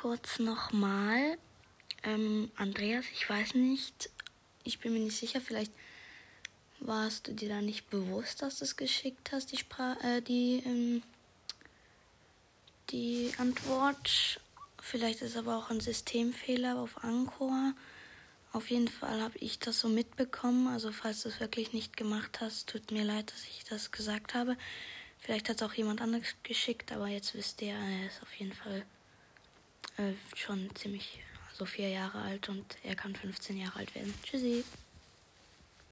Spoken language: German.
kurz nochmal. Ähm, Andreas, ich weiß nicht, ich bin mir nicht sicher, vielleicht warst du dir da nicht bewusst, dass du es geschickt hast, die Sprache, äh, die, ähm, die Antwort. Vielleicht ist aber auch ein Systemfehler auf Anchor. Auf jeden Fall habe ich das so mitbekommen. Also falls du es wirklich nicht gemacht hast, tut mir leid, dass ich das gesagt habe. Vielleicht hat es auch jemand anderes geschickt, aber jetzt wisst ihr, er ist auf jeden Fall äh, schon ziemlich, also vier Jahre alt und er kann 15 Jahre alt werden. Tschüssi.